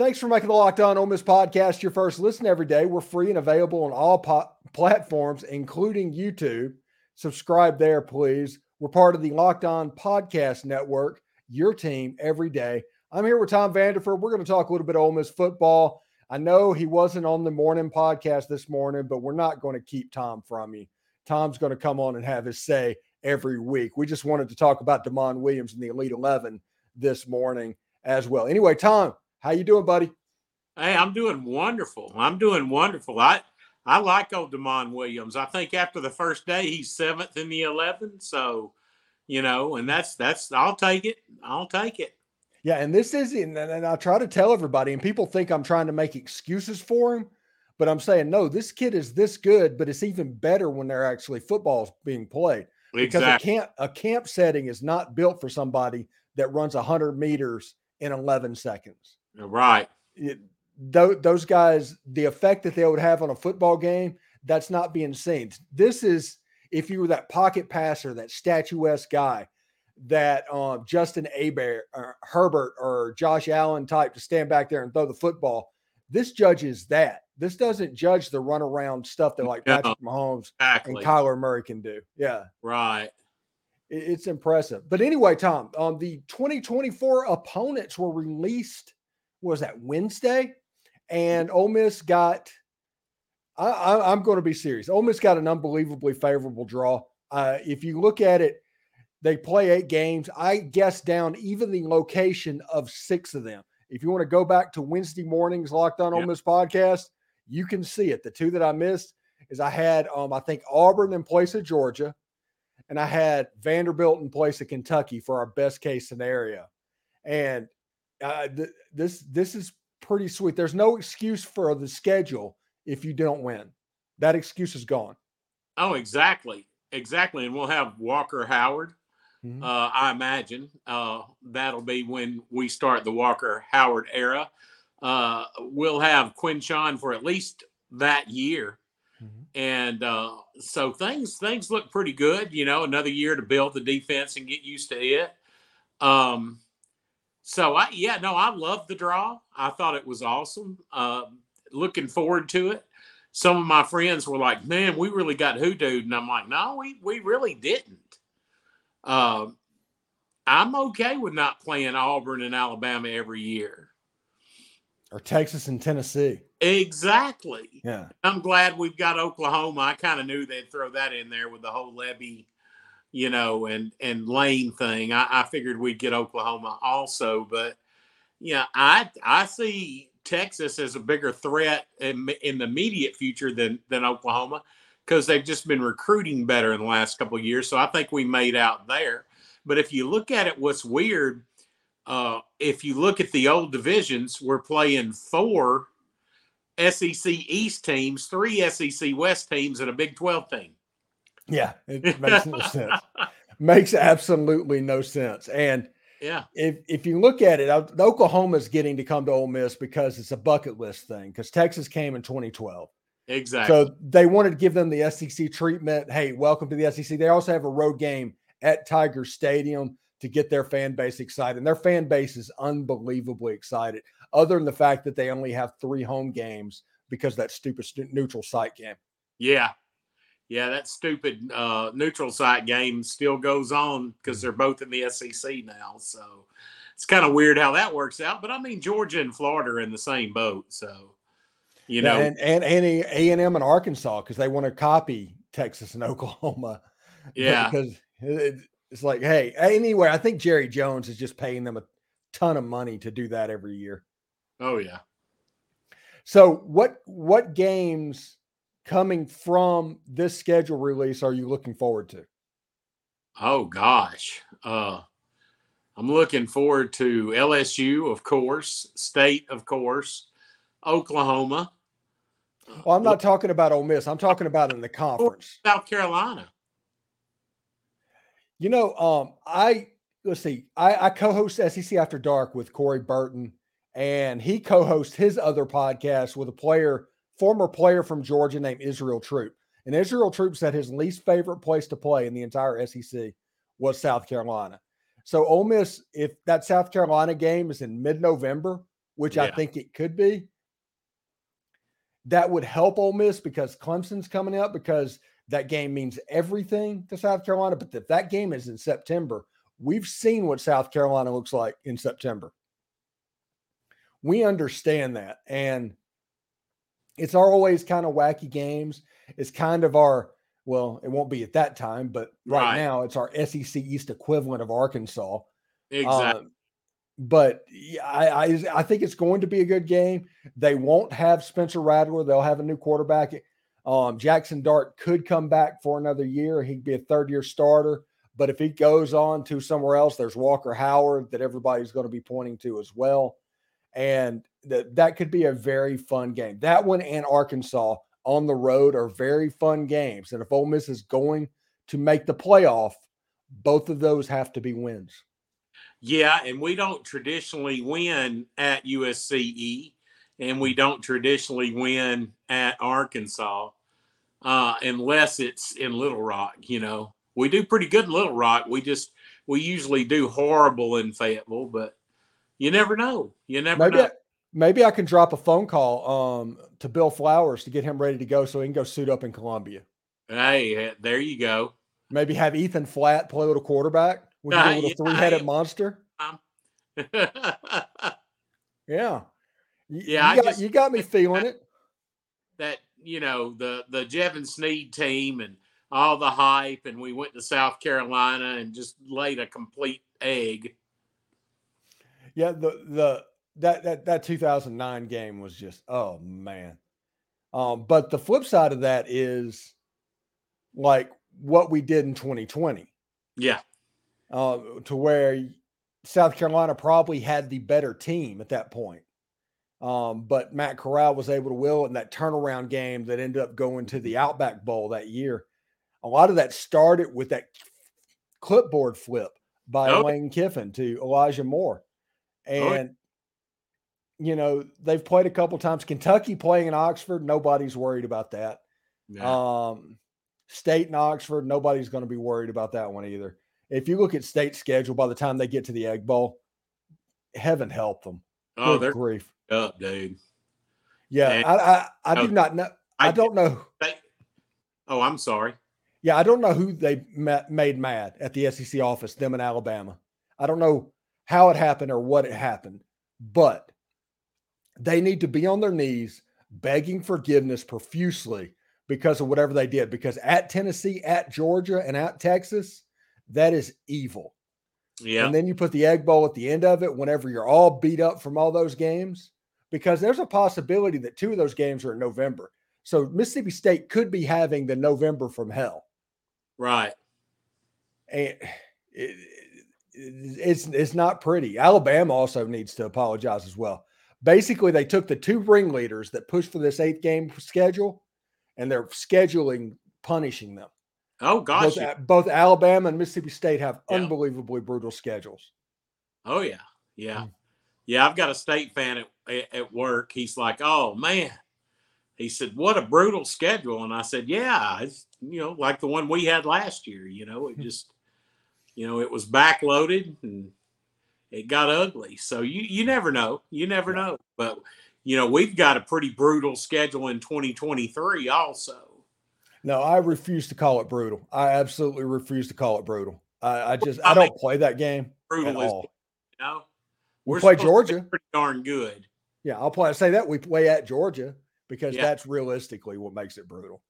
Thanks for making the Locked On Ole Miss podcast your first listen every day. We're free and available on all po- platforms, including YouTube. Subscribe there, please. We're part of the Locked On Podcast Network, your team every day. I'm here with Tom Vanderford. We're going to talk a little bit of Ole Miss football. I know he wasn't on the morning podcast this morning, but we're not going to keep Tom from you. Tom's going to come on and have his say every week. We just wanted to talk about Demond Williams and the Elite 11 this morning as well. Anyway, Tom, how you doing, buddy? Hey, I'm doing wonderful. I'm doing wonderful. I I like old Demond Williams. I think after the first day, he's seventh in the eleven. So, you know, and that's that's I'll take it. I'll take it. Yeah, and this is and, and I try to tell everybody, and people think I'm trying to make excuses for him, but I'm saying no. This kid is this good, but it's even better when they're actually footballs being played. Because exactly. a camp a camp setting is not built for somebody that runs 100 meters in 11 seconds. Right. It, th- those guys, the effect that they would have on a football game, that's not being seen. This is if you were that pocket passer, that statuesque guy, that um, Justin Aber, or Herbert, or Josh Allen type to stand back there and throw the football. This judges that. This doesn't judge the runaround stuff that like Patrick Mahomes exactly. and Kyler Murray can do. Yeah. Right. It's impressive. But anyway, Tom, um, the 2024 opponents were released was that Wednesday, and Ole Miss got. I, am going to be serious. Ole Miss got an unbelievably favorable draw. Uh, if you look at it, they play eight games. I guess down even the location of six of them. If you want to go back to Wednesday mornings Locked On yep. Ole Miss podcast, you can see it. The two that I missed is I had um I think Auburn in place of Georgia, and I had Vanderbilt in place of Kentucky for our best case scenario. And uh, th- this this is pretty sweet. There's no excuse for the schedule if you don't win. That excuse is gone. Oh, exactly, exactly. And we'll have Walker Howard. Mm-hmm. Uh, I imagine uh, that'll be when we start the Walker Howard era. Uh, we'll have Quinshon for at least that year, mm-hmm. and uh, so things things look pretty good. You know, another year to build the defense and get used to it. Um, so I yeah no I love the draw. I thought it was awesome. Uh, looking forward to it. Some of my friends were like, "Man, we really got hoodooed," and I'm like, "No, we we really didn't." Uh, I'm okay with not playing Auburn and Alabama every year, or Texas and Tennessee. Exactly. Yeah. I'm glad we've got Oklahoma. I kind of knew they'd throw that in there with the whole Lebby you know, and and Lane thing. I, I figured we'd get Oklahoma also, but yeah, I I see Texas as a bigger threat in, in the immediate future than than Oklahoma because they've just been recruiting better in the last couple of years. So I think we made out there. But if you look at it, what's weird, uh, if you look at the old divisions, we're playing four SEC East teams, three SEC West teams, and a Big 12 team. Yeah, it makes no sense. Makes absolutely no sense. And yeah, if if you look at it, Oklahoma's getting to come to Ole Miss because it's a bucket list thing. Because Texas came in 2012. Exactly. So they wanted to give them the SEC treatment. Hey, welcome to the SEC. They also have a road game at Tiger Stadium to get their fan base excited. And their fan base is unbelievably excited, other than the fact that they only have three home games because that stupid neutral site game. Yeah, yeah, that stupid uh, neutral site game still goes on because they're both in the SEC now. So it's kind of weird how that works out. But I mean, Georgia and Florida are in the same boat. So, you know, and and and M and Arkansas because they want to copy Texas and Oklahoma. Yeah, because it's like, hey, anyway, I think Jerry Jones is just paying them a ton of money to do that every year. Oh yeah. So what what games coming from this schedule release are you looking forward to? Oh gosh. Uh I'm looking forward to LSU, of course, State, of course, Oklahoma. Well, I'm not talking about Ole Miss. I'm talking about in the conference. South Carolina. You know, um, I let's see. I, I co-host SEC After Dark with Corey Burton, and he co-hosts his other podcast with a player former player from Georgia named Israel Troupe. And Israel Troupe said his least favorite place to play in the entire SEC was South Carolina. So Ole Miss, if that South Carolina game is in mid-November, which yeah. I think it could be, that would help Ole Miss because Clemson's coming up because that game means everything to South Carolina. But if that game is in September, we've seen what South Carolina looks like in September. We understand that. And it's always kind of wacky games. It's kind of our, well, it won't be at that time, but right, right. now it's our SEC East equivalent of Arkansas. Exactly. Um, but I, I, I think it's going to be a good game. They won't have Spencer Rattler. They'll have a new quarterback. Um, Jackson Dart could come back for another year. He'd be a third year starter. But if he goes on to somewhere else, there's Walker Howard that everybody's going to be pointing to as well. And that that could be a very fun game. That one and Arkansas on the road are very fun games. And if Ole Miss is going to make the playoff, both of those have to be wins. Yeah, and we don't traditionally win at USCE, and we don't traditionally win at Arkansas uh, unless it's in Little Rock. You know, we do pretty good in Little Rock. We just we usually do horrible in Fayetteville, but you never know. You never maybe know. I, maybe I can drop a phone call um, to Bill Flowers to get him ready to go so he can go suit up in Columbia. Hey, there you go. Maybe have Ethan Flatt play with a little quarterback. We can uh, do a three-headed monster. Yeah. Yeah, you got, just, you got me feeling it. That you know the the Jevan Snead team and all the hype, and we went to South Carolina and just laid a complete egg. Yeah, the the that that that 2009 game was just oh man. Um, but the flip side of that is like what we did in 2020. Yeah uh, to where South Carolina probably had the better team at that point. Um, but Matt Corral was able to will it in that turnaround game that ended up going to the Outback Bowl that year. A lot of that started with that clipboard flip by oh. Lane Kiffin to Elijah Moore. And, oh. You know, they've played a couple times. Kentucky playing in Oxford, nobody's worried about that. Yeah. Um, State and Oxford, nobody's going to be worried about that one either if you look at state schedule, by the time they get to the Egg Bowl, heaven help them. Oh, Good they're grief up, dude. Yeah, and, I I, I do not know. I, I don't know. They, oh, I'm sorry. Yeah, I don't know who they met, made mad at the SEC office, them in Alabama. I don't know how it happened or what it happened, but they need to be on their knees begging forgiveness profusely because of whatever they did. Because at Tennessee, at Georgia, and at Texas, that is evil. Yeah. And then you put the egg bowl at the end of it whenever you're all beat up from all those games, because there's a possibility that two of those games are in November. So Mississippi State could be having the November from hell. Right. And it, it's it's not pretty. Alabama also needs to apologize as well. Basically, they took the two ringleaders that pushed for this eighth game schedule, and they're scheduling punishing them. Oh gosh, both, both Alabama and Mississippi State have yeah. unbelievably brutal schedules. Oh yeah, yeah, mm. yeah. I've got a state fan at at work. He's like, "Oh man," he said, "What a brutal schedule." And I said, "Yeah, it's you know like the one we had last year. You know, it hmm. just you know it was backloaded and it got ugly. So you you never know. You never know. But you know we've got a pretty brutal schedule in 2023 also." No, I refuse to call it brutal. I absolutely refuse to call it brutal. I, I just I, I don't play that game brutal at all. You know, we We're play Georgia. Pretty darn good. Yeah, I'll play. I say that we play at Georgia because yeah. that's realistically what makes it brutal.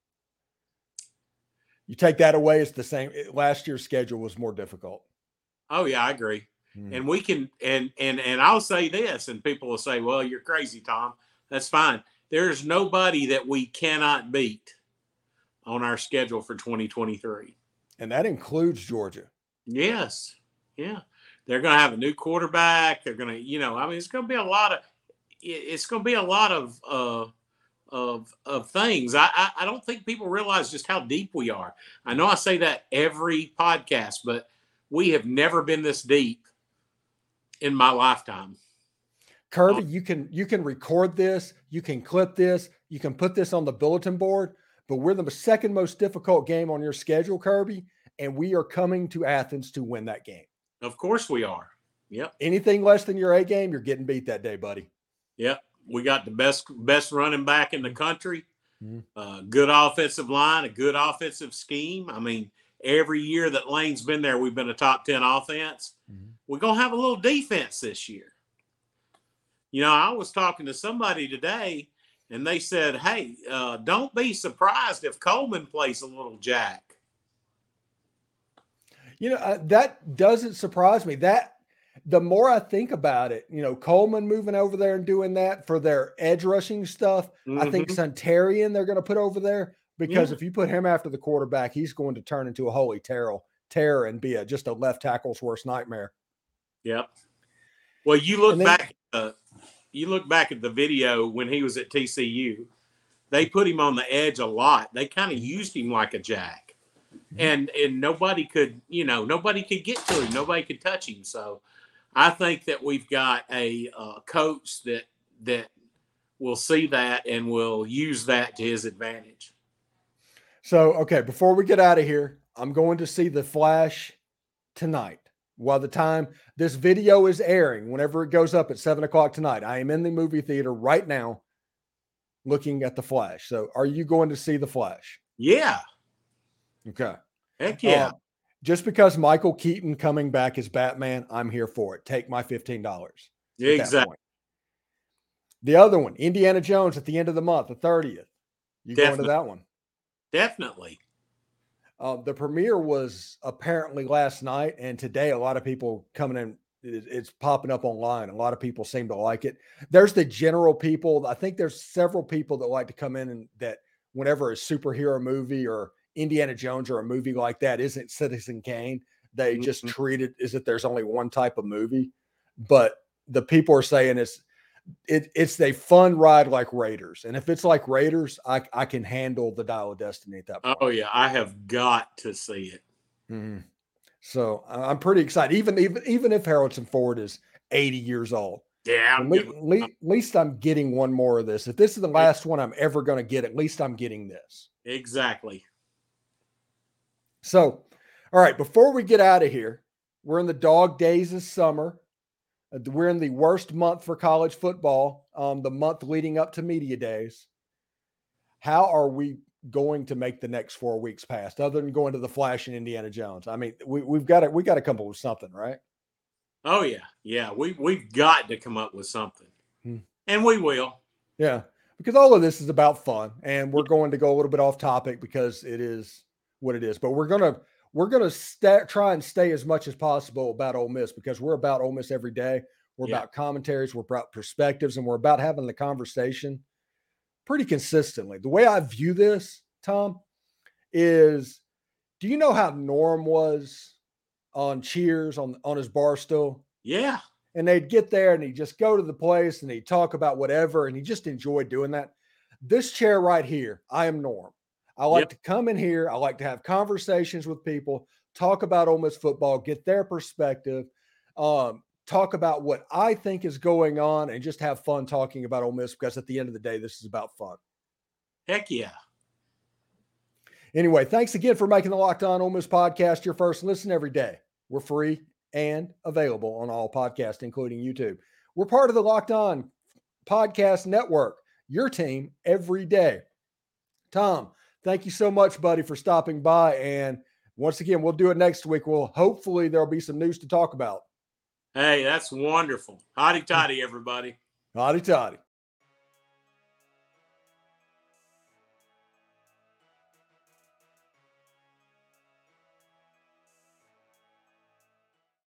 You take that away, it's the same. Last year's schedule was more difficult. Oh yeah, I agree. Hmm. And we can and and and I'll say this, and people will say, "Well, you're crazy, Tom." That's fine. There's nobody that we cannot beat on our schedule for 2023. And that includes Georgia. Yes. Yeah. They're going to have a new quarterback. They're going to, you know, I mean, it's going to be a lot of, it's going to be a lot of, uh, of, of things. I, I, I don't think people realize just how deep we are. I know I say that every podcast, but we have never been this deep in my lifetime. Kirby, you can you can record this, you can clip this, you can put this on the bulletin board but we're the second most difficult game on your schedule, Kirby, and we are coming to Athens to win that game. Of course we are. Yep. Anything less than your A game, you're getting beat that day, buddy. Yep, we got the best best running back in the country. Mm-hmm. Uh, good offensive line, a good offensive scheme. I mean, every year that Lane's been there, we've been a top ten offense. Mm-hmm. We're gonna have a little defense this year. You know, I was talking to somebody today, and they said, "Hey, uh, don't be surprised if Coleman plays a little jack." You know, uh, that doesn't surprise me. That the more I think about it, you know, Coleman moving over there and doing that for their edge rushing stuff. Mm-hmm. I think mm-hmm. They're going to put over there because yeah. if you put him after the quarterback, he's going to turn into a holy terror, terror and be a just a left tackle's worst nightmare. Yep. Well, you look then, back, uh, you look back at the video when he was at TCU. They put him on the edge a lot. They kind of used him like a jack, mm-hmm. and and nobody could, you know, nobody could get to him. Nobody could touch him. So, I think that we've got a uh, coach that that will see that and will use that to his advantage. So, okay, before we get out of here, I'm going to see the Flash tonight while the time this video is airing, whenever it goes up at seven o'clock tonight, I am in the movie theater right now looking at the Flash. So, are you going to see the Flash? Yeah. Okay. Heck yeah. Uh, just because Michael Keaton coming back as Batman, I'm here for it. Take my fifteen dollars. Yeah, exactly. The other one, Indiana Jones, at the end of the month, the thirtieth. You Definitely. going to that one? Definitely. Uh, the premiere was apparently last night, and today a lot of people coming in. It's popping up online. A lot of people seem to like it. There's the general people. I think there's several people that like to come in and that whenever a superhero movie or Indiana Jones or a movie like that isn't Citizen Kane, they mm-hmm. just treat it as if there's only one type of movie. But the people are saying it's it, it's a fun ride like Raiders. And if it's like Raiders, I, I can handle the Dial of Destiny at that point. Oh, yeah. I have got to see it. Mm-hmm. So I'm pretty excited. Even, even, even if Harrison Ford is 80 years old. Yeah. At least, at least I'm getting one more of this. If this is the last one I'm ever going to get, at least I'm getting this. Exactly. So, all right, before we get out of here, we're in the dog days of summer. We're in the worst month for college football, um, the month leading up to media days. How are we going to make the next four weeks past, other than going to the Flash and Indiana Jones? I mean, we, we've got to we got to come up with something, right? Oh yeah, yeah. We we've got to come up with something, hmm. and we will. Yeah, because all of this is about fun, and we're going to go a little bit off topic because it is what it is. But we're gonna we're going to st- try and stay as much as possible about Ole Miss because we're about Ole Miss every day. We're yeah. about commentaries, we're about perspectives, and we're about having the conversation pretty consistently. The way I view this, Tom, is do you know how Norm was on Cheers on on his bar stool? Yeah. And they'd get there and he'd just go to the place and he'd talk about whatever, and he just enjoyed doing that. This chair right here, I am Norm. I like yep. to come in here. I like to have conversations with people, talk about Ole Miss football, get their perspective, um, talk about what I think is going on, and just have fun talking about Ole Miss because at the end of the day, this is about fun. Heck yeah. Anyway, thanks again for making the Locked On Ole Miss podcast your first listen every day. We're free and available on all podcasts, including YouTube. We're part of the Locked On Podcast Network, your team every day. Tom, thank you so much, buddy, for stopping by. And once again, we'll do it next week. Well, hopefully there'll be some news to talk about. Hey, that's wonderful. Hotty toddy, everybody. Hotty toddy.